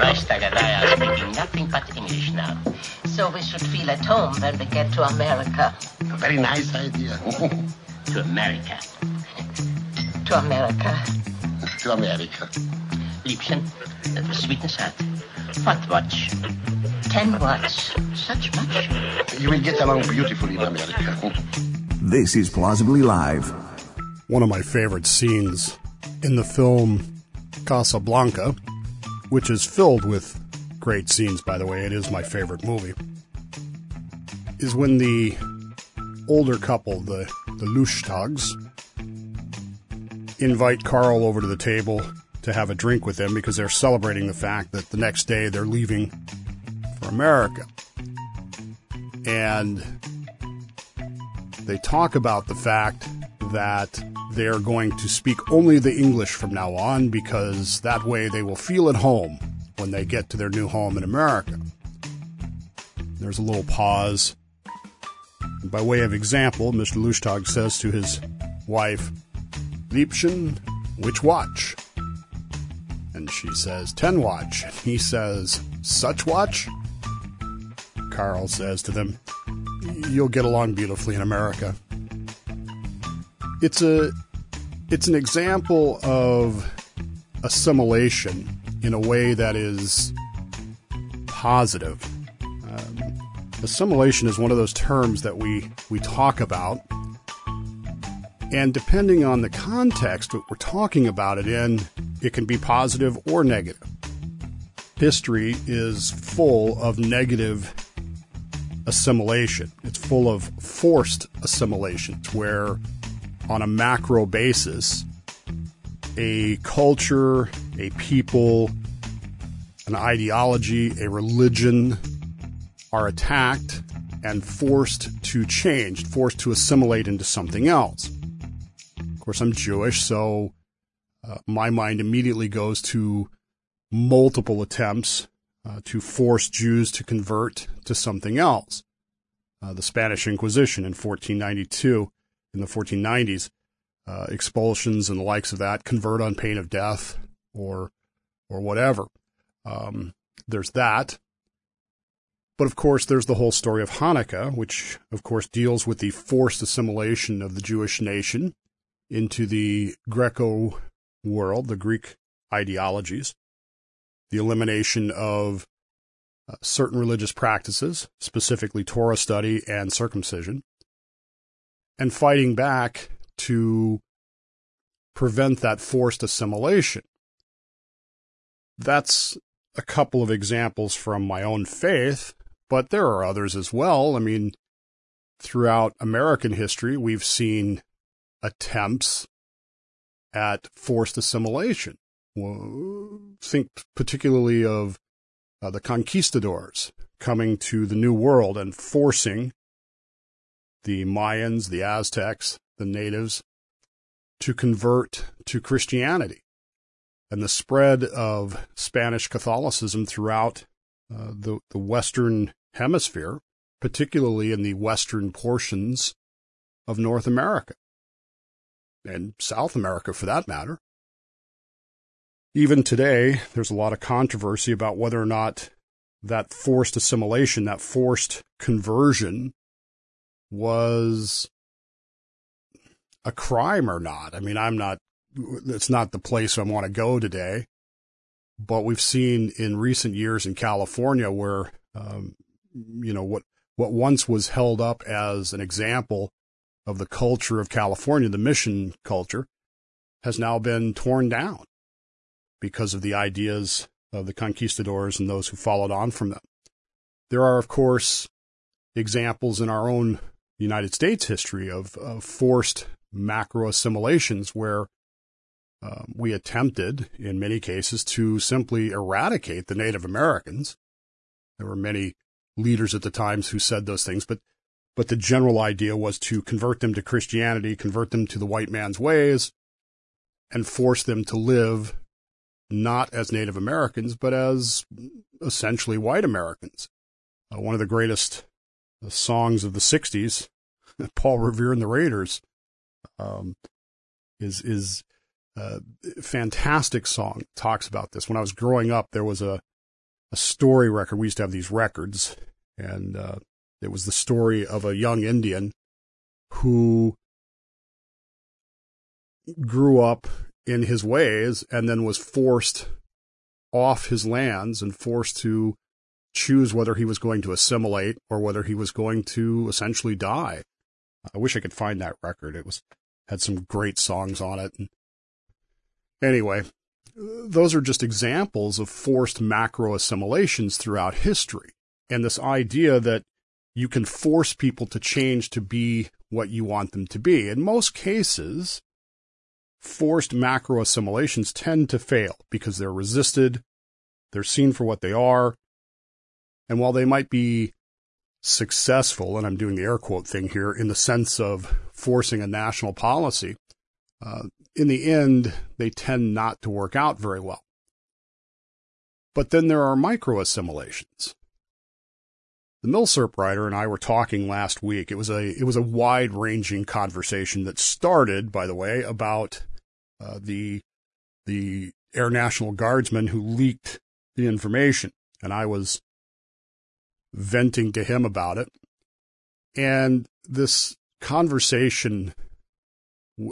Leuchtag and I are speaking nothing but English now. So we should feel at home when we get to America. A very nice idea. to America. To America. to America. Liebchen, uh, sweetness heart. What watch? Ten watch. Such much? You will get along beautifully in America. This is Plausibly Live. One of my favorite scenes in the film Casablanca, which is filled with great scenes, by the way, it is my favorite movie, is when the older couple, the, the Leuchtags, invite Carl over to the table to have a drink with them because they're celebrating the fact that the next day they're leaving for America. And they talk about the fact that they are going to speak only the English from now on because that way they will feel at home when they get to their new home in America. There's a little pause. By way of example, Mr. Leuchtag says to his wife, Liebchen, which watch? And she says, Ten watch. And he says, Such watch? Carl says to them, You'll get along beautifully in America. It's a it's an example of assimilation in a way that is positive. Um, assimilation is one of those terms that we we talk about, and depending on the context that we're talking about it in, it can be positive or negative. History is full of negative assimilation. It's full of forced assimilation, where on a macro basis, a culture, a people, an ideology, a religion are attacked and forced to change, forced to assimilate into something else. Of course, I'm Jewish, so uh, my mind immediately goes to multiple attempts uh, to force Jews to convert to something else. Uh, the Spanish Inquisition in 1492 in the 1490s, uh, expulsions and the likes of that, convert on pain of death or or whatever. Um, there's that. But of course, there's the whole story of Hanukkah, which of course deals with the forced assimilation of the Jewish nation into the Greco world, the Greek ideologies, the elimination of uh, certain religious practices, specifically Torah study and circumcision, and fighting back to prevent that forced assimilation. That's a couple of examples from my own faith, but there are others as well. I mean, throughout American history, we've seen attempts at forced assimilation. Think particularly of uh, the conquistadors coming to the New World and forcing the Mayans, the Aztecs, the natives to convert to Christianity. And the spread of Spanish Catholicism throughout uh, the, the Western Hemisphere, particularly in the western portions of North America and South America for that matter. Even today, there's a lot of controversy about whether or not that forced assimilation, that forced conversion was a crime or not. I mean, I'm not, it's not the place I want to go today, but we've seen in recent years in California where, um, you know, what, what once was held up as an example of the culture of California, the mission culture, has now been torn down because of the ideas of the conquistadors and those who followed on from them. There are, of course, examples in our own United States history of, of forced macro assimilations where uh, we attempted, in many cases, to simply eradicate the Native Americans. There were many leaders at the times who said those things, but but the general idea was to convert them to Christianity, convert them to the white man's ways, and force them to live not as Native Americans, but as essentially white Americans. Uh, one of the greatest uh, songs of the 60s, Paul Revere and the Raiders, um, is is a fantastic song. Talks about this. When I was growing up, there was a a story record. We used to have these records, and uh, it was the story of a young Indian who grew up in his ways and then was forced off his lands and forced to choose whether he was going to assimilate or whether he was going to essentially die. I wish I could find that record. It was had some great songs on it. Anyway, those are just examples of forced macro assimilations throughout history. And this idea that you can force people to change to be what you want them to be. In most cases, forced macro assimilations tend to fail because they're resisted, they're seen for what they are, and while they might be successful, and I'm doing the air quote thing here, in the sense of forcing a national policy, uh, in the end, they tend not to work out very well. But then there are micro assimilations. The Milsurp writer and I were talking last week. It was a it was a wide ranging conversation that started, by the way, about uh, the the Air National Guardsman who leaked the information, and I was venting to him about it. And this conversation,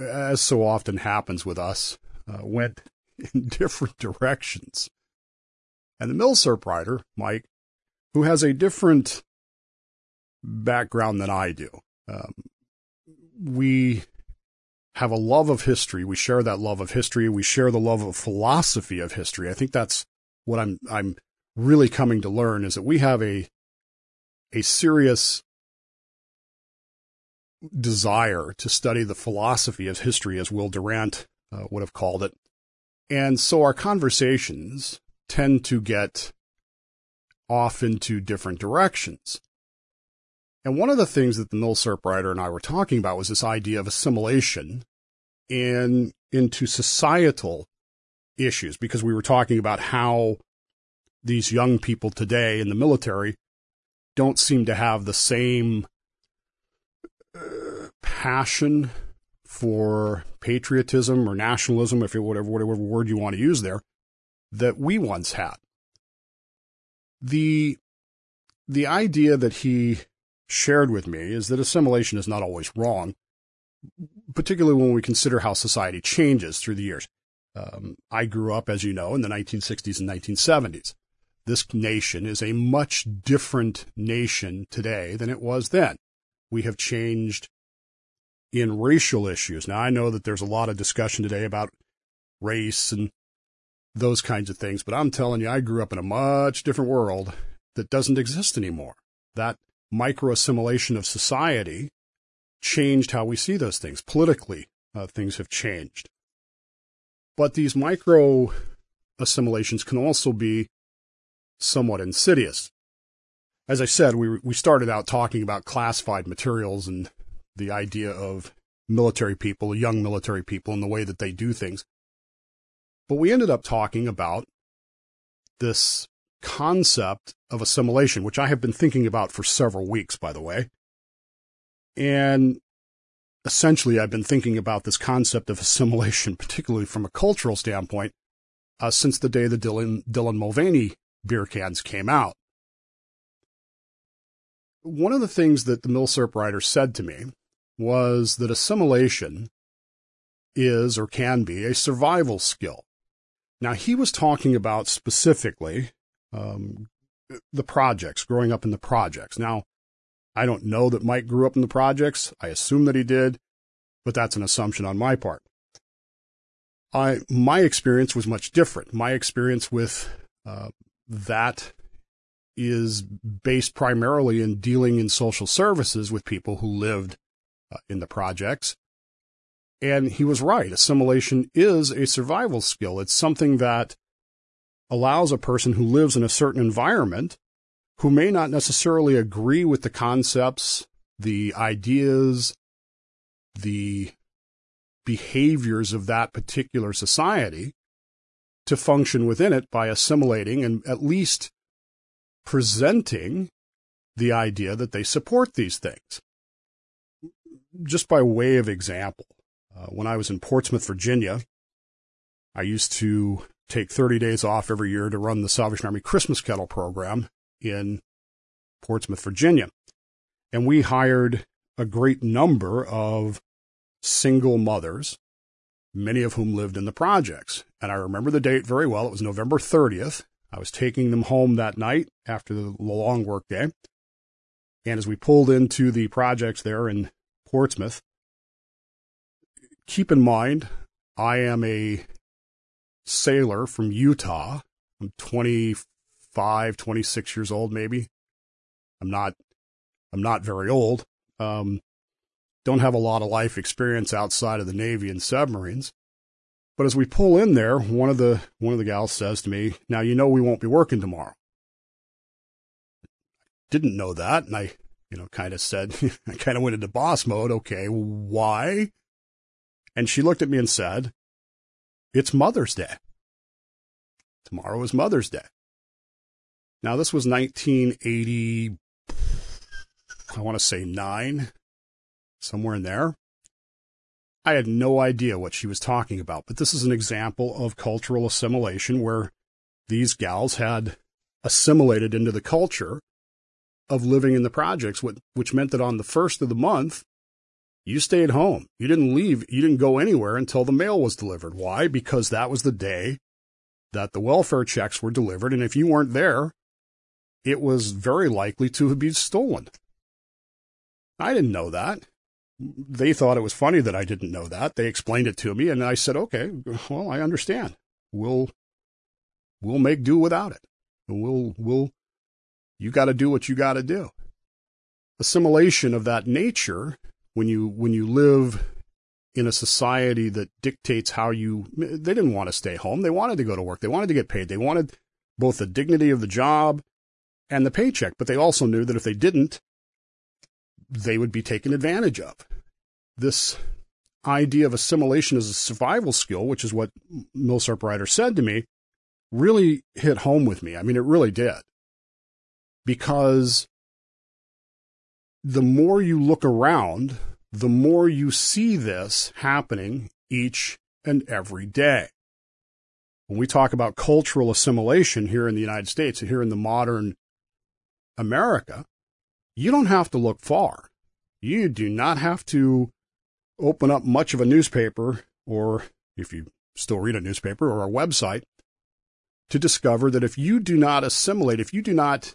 as so often happens with us, uh, went in different directions. And the Milsurp writer, Mike, who has a different background than I do, um, we have a love of history. We share that love of history. We share the love of philosophy of history. I think that's what I'm I'm really coming to learn is that we have a a serious desire to study the philosophy of history, as Will Durant uh, would have called it. And so our conversations tend to get off into different directions. And one of the things that the Milsurp writer and I were talking about was this idea of assimilation in into societal issues because we were talking about how these young people today in the military don't seem to have the same uh, passion for patriotism or nationalism, if it whatever whatever word you want to use there, that we once had. The the idea that he shared with me is that assimilation is not always wrong, particularly when we consider how society changes through the years. Um, I grew up, as you know, in the 1960s and 1970s. This nation is a much different nation today than it was then. We have changed in racial issues. Now, I know that there's a lot of discussion today about race and those kinds of things, but I'm telling you, I grew up in a much different world that doesn't exist anymore. That micro assimilation of society changed how we see those things. Politically, uh, things have changed. But these micro assimilations can also be somewhat insidious. As I said, we, we started out talking about classified materials and the idea of military people, young military people, and the way that they do things. But we ended up talking about this concept of assimilation, which I have been thinking about for several weeks, by the way. And essentially, I've been thinking about this concept of assimilation, particularly from a cultural standpoint, uh, since the day the Dylan, Dylan Mulvaney beer cans came out. One of the things that the Milsurp writer said to me was that assimilation is or can be a survival skill. Now, he was talking about specifically um, the projects, growing up in the projects. Now, I don't know that Mike grew up in the projects. I assume that he did, but that's an assumption on my part. I my experience was much different. My experience with uh, that is based primarily in dealing in social services with people who lived uh, in the projects. And he was right. Assimilation is a survival skill. It's something that allows a person who lives in a certain environment who may not necessarily agree with the concepts, the ideas, the behaviors of that particular society to function within it by assimilating and at least presenting the idea that they support these things. Just by way of example, uh, when I was in Portsmouth, Virginia, I used to take 30 days off every year to run the Salvation Army Christmas Kettle program in Portsmouth, Virginia. And we hired a great number of single mothers, many of whom lived in the projects. And I remember the date very well. It was November 30th. I was taking them home that night after the long work day. And as we pulled into the projects there in Portsmouth, keep in mind, I am a sailor from Utah. I'm 25, 26 years old, maybe. I'm not, I'm not very old. Um, don't have a lot of life experience outside of the Navy and submarines. But as we pull in there, one of the, one of the gals says to me, now you know we won't be working tomorrow. Didn't know that. And I, you know, kind of said, I kind of went into boss mode. Okay. Why? And she looked at me and said, it's Mother's Day. Tomorrow is Mother's Day. Now, this was 1980, I want to say nine, somewhere in there. I had no idea what she was talking about, but this is an example of cultural assimilation where these gals had assimilated into the culture of living in the projects, which meant that on the first of the month, you stayed home. You didn't leave. You didn't go anywhere until the mail was delivered. Why? Because that was the day that the welfare checks were delivered. And if you weren't there, it was very likely to have been stolen. I didn't know that. They thought it was funny that I didn't know that. They explained it to me and I said, okay, well, I understand. We'll, we'll make do without it. We'll, we'll, you got to do what you got to do. Assimilation of that nature when you when you live in a society that dictates how you they didn't want to stay home they wanted to go to work they wanted to get paid they wanted both the dignity of the job and the paycheck but they also knew that if they didn't they would be taken advantage of. This idea of assimilation as a survival skill which is what Milsurp writer said to me really hit home with me. I mean it really did. Because the more you look around, the more you see this happening each and every day. When we talk about cultural assimilation here in the United States, and here in the modern America, you don't have to look far. You do not have to open up much of a newspaper, or if you still read a newspaper or a website, to discover that if you do not assimilate, if you do not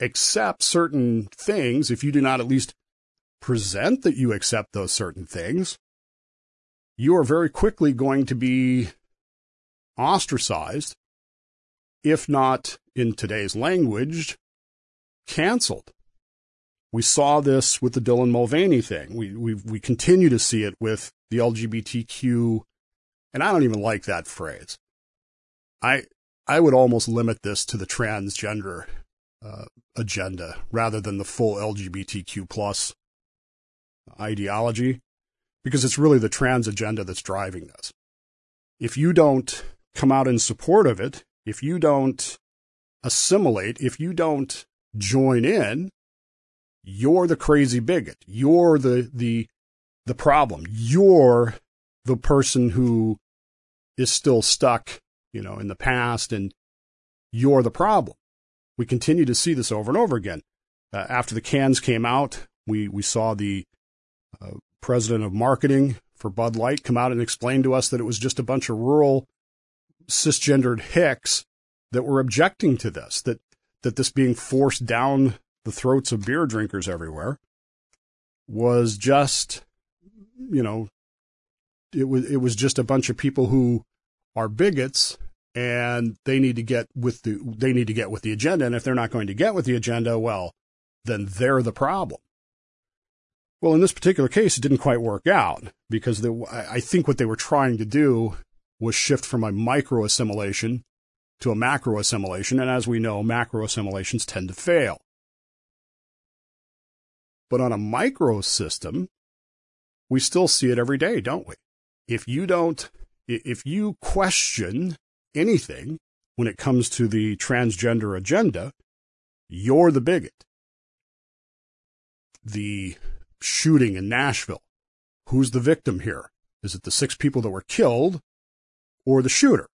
accept certain things, if you do not at least present that you accept those certain things, you are very quickly going to be ostracized, if not in today's language, canceled. We saw this with the Dylan Mulvaney thing. We, we, we continue to see it with the LGBTQ, and I don't even like that phrase. I, I would almost limit this to the transgender uh, agenda rather than the full LGBTQ plus ideology, because it's really the trans agenda that's driving this. If you don't come out in support of it, if you don't assimilate, if you don't join in, you're the crazy bigot. You're the, the, the problem. You're the person who is still stuck, you know, in the past and you're the problem we continue to see this over and over again. Uh, after the cans came out, we, we saw the uh, president of marketing for Bud Light come out and explain to us that it was just a bunch of rural cisgendered hicks that were objecting to this, that, that this being forced down the throats of beer drinkers everywhere was just, you know, it was, it was just a bunch of people who are bigots and they need to get with the they need to get with the agenda. And if they're not going to get with the agenda well then they're the problem. Well in this particular case it didn't quite work out because i think what they were trying to do was shift from a micro assimilation to a macro assimilation and as we know macro assimilations tend to fail but on a micro system we still see it every day don't we if you don't if you question anything when it comes to the transgender agenda, you're the bigot. The shooting in Nashville. Who's the victim here? Is it the six people that were killed or the shooter?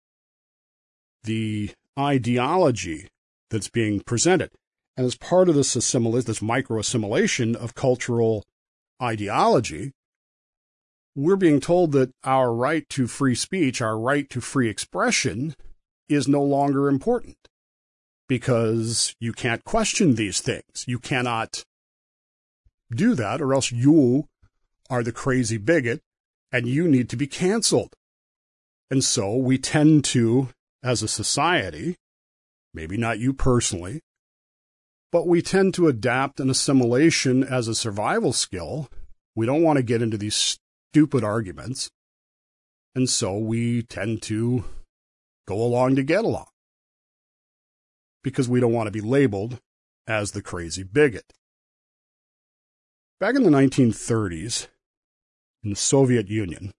the ideology that's being presented. And as part of this assimilation, this micro assimilation of cultural ideology, we're being told that our right to free speech, our right to free expression is no longer important because you can't question these things. You cannot do that or else you are the crazy bigot and you need to be canceled. And so we tend to, as a society, maybe not you personally, but we tend to adapt an assimilation as a survival skill. We don't want to get into these stupid arguments. And so we tend to go along to get along because we don't want to be labeled as the crazy bigot. Back in the 1930s, in the Soviet Union,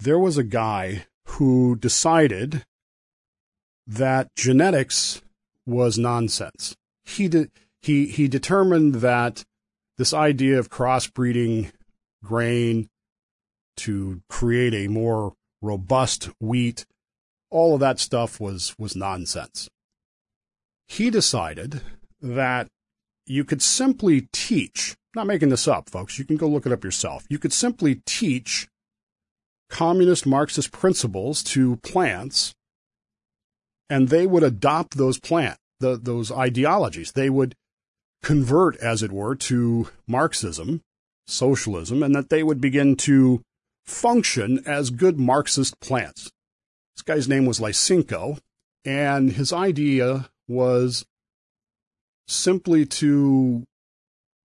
there was a guy who decided that genetics was nonsense. He de- he he determined that this idea of crossbreeding grain to create a more robust wheat, all of that stuff was, was nonsense. He decided that you could simply teach, not making this up, folks, you can go look it up yourself. You could simply teach communist Marxist principles to plants and they would adopt those plant, the, those ideologies. They would convert, as it were, to Marxism socialism and that they would begin to function as good Marxist plants. This guy's name was Lysenko, and his idea was simply to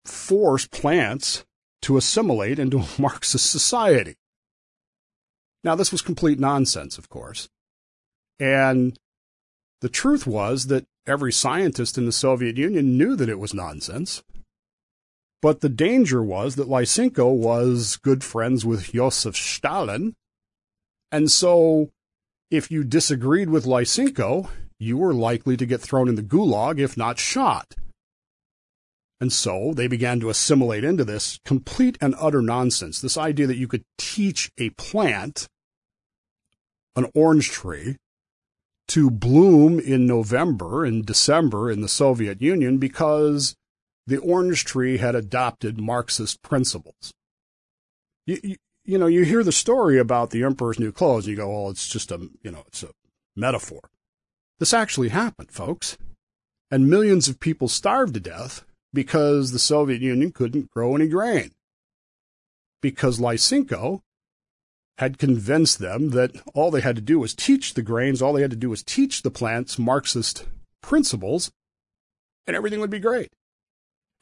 force plants to assimilate into a Marxist society. Now, this was complete nonsense, of course. And the truth was that every scientist in the Soviet Union knew that it was nonsense. But the danger was that Lysenko was good friends with Joseph Stalin. And so if you disagreed with Lysenko, you were likely to get thrown in the gulag, if not shot. And so they began to assimilate into this complete and utter nonsense. This idea that you could teach a plant, an orange tree, to bloom in November and December in the Soviet Union because the orange tree had adopted Marxist principles. You, you, you, know, you hear the story about the emperor's new clothes, and you go, "Well, it's just a, you know, it's a metaphor." This actually happened, folks, and millions of people starved to death because the Soviet Union couldn't grow any grain. Because Lysenko had convinced them that all they had to do was teach the grains, all they had to do was teach the plants Marxist principles, and everything would be great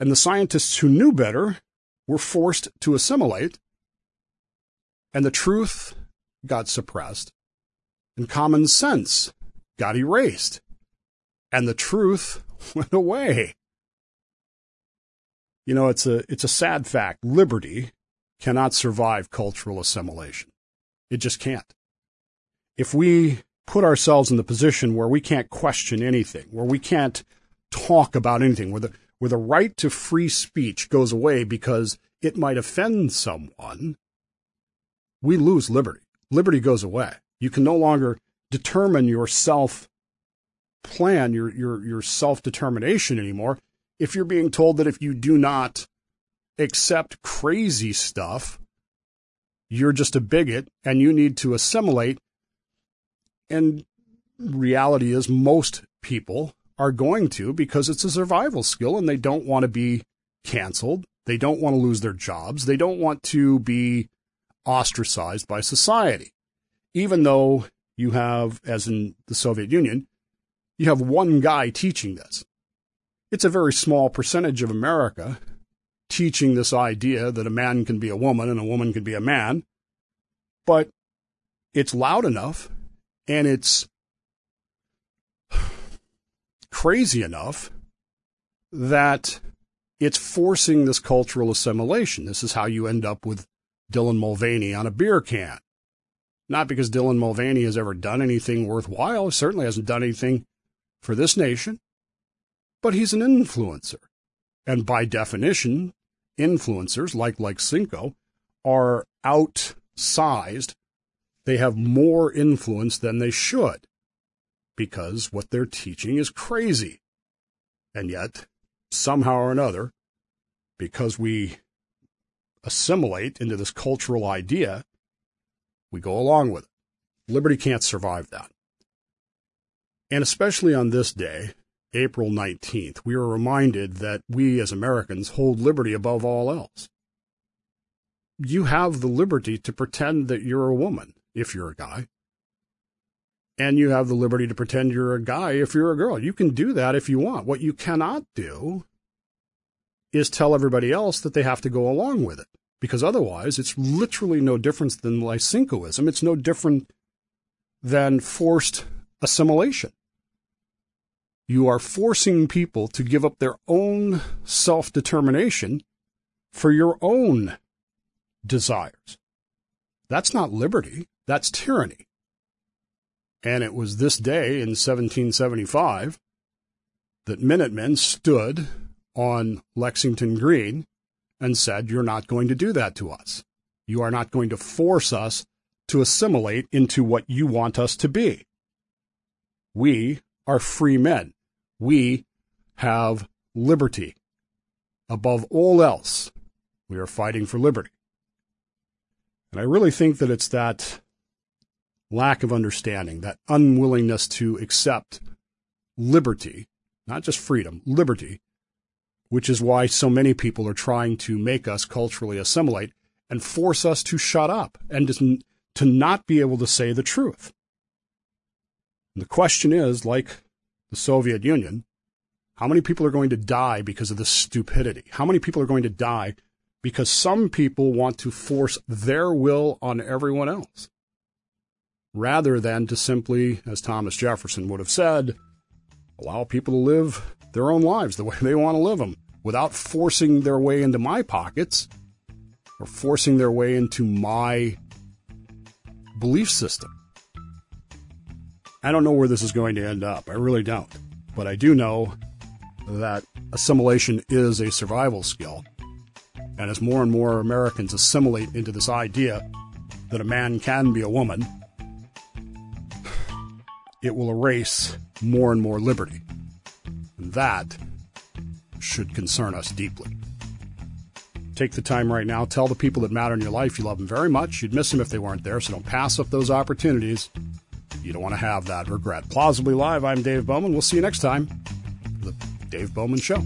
and the scientists who knew better were forced to assimilate, and the truth got suppressed, and common sense got erased, and the truth went away. You know, it's a, it's a sad fact. Liberty cannot survive cultural assimilation. It just can't. If we put ourselves in the position where we can't question anything, where we can't talk about anything, where the, where the right to free speech goes away because it might offend someone, we lose liberty. Liberty goes away. You can no longer determine your self plan, your, your, your self determination anymore if you're being told that if you do not accept crazy stuff, you're just a bigot and you need to assimilate. And reality is most people are going to because it's a survival skill and they don't want to be canceled. They don't want to lose their jobs. They don't want to be ostracized by society. Even though you have, as in the Soviet Union, you have one guy teaching this. It's a very small percentage of America teaching this idea that a man can be a woman and a woman can be a man, but it's loud enough and it's crazy enough that it's forcing this cultural assimilation. This is how you end up with Dylan Mulvaney on a beer can. Not because Dylan Mulvaney has ever done anything worthwhile, certainly hasn't done anything for this nation, but he's an influencer. And by definition, influencers like Lysenko are outsized. They have more influence than they should. because what they're teaching is crazy. And yet, somehow or another, because we assimilate into this cultural idea, we go along with it. Liberty can't survive that. And especially on this day, April 19th, we are reminded that we as Americans hold liberty above all else. You have the liberty to pretend that you're a woman if you're a guy. And you have the liberty to pretend you're a guy if you're a girl. You can do that if you want. What you cannot do is tell everybody else that they have to go along with it. Because otherwise, it's literally no different than Lysenkoism. It's no different than forced assimilation. You are forcing people to give up their own self determination for your own desires. That's not liberty, that's tyranny. And it was this day in 1775 that Minutemen stood on Lexington Green and said, You're not going to do that to us. You are not going to force us to assimilate into what you want us to be. We are free men. We have liberty. Above all else, we are fighting for liberty. And I really think that it's that lack of understanding, that unwillingness to accept liberty, not just freedom, liberty, which is why so many people are trying to make us culturally assimilate and force us to shut up and to, not be able to say the truth. And the question is, like the Soviet Union, how many people are going to die because of this stupidity? How many people are going to die because some people want to force their will on everyone else? rather than to simply, as Thomas Jefferson would have said, allow people to live their own lives the way they want to live them without forcing their way into my pockets or forcing their way into my belief system. I don't know where this is going to end up. I really don't. But I do know that assimilation is a survival skill. And as more and more Americans assimilate into this idea that a man can be a woman, it will erase more and more liberty. And that should concern us deeply. Take the time right now. Tell the people that matter in your life you love them very much. You'd miss them if they weren't there, so don't pass up those opportunities. You don't want to have that regret. Plausibly Live, I'm Dave Bowman. We'll see you next time. The Dave Bowman Show.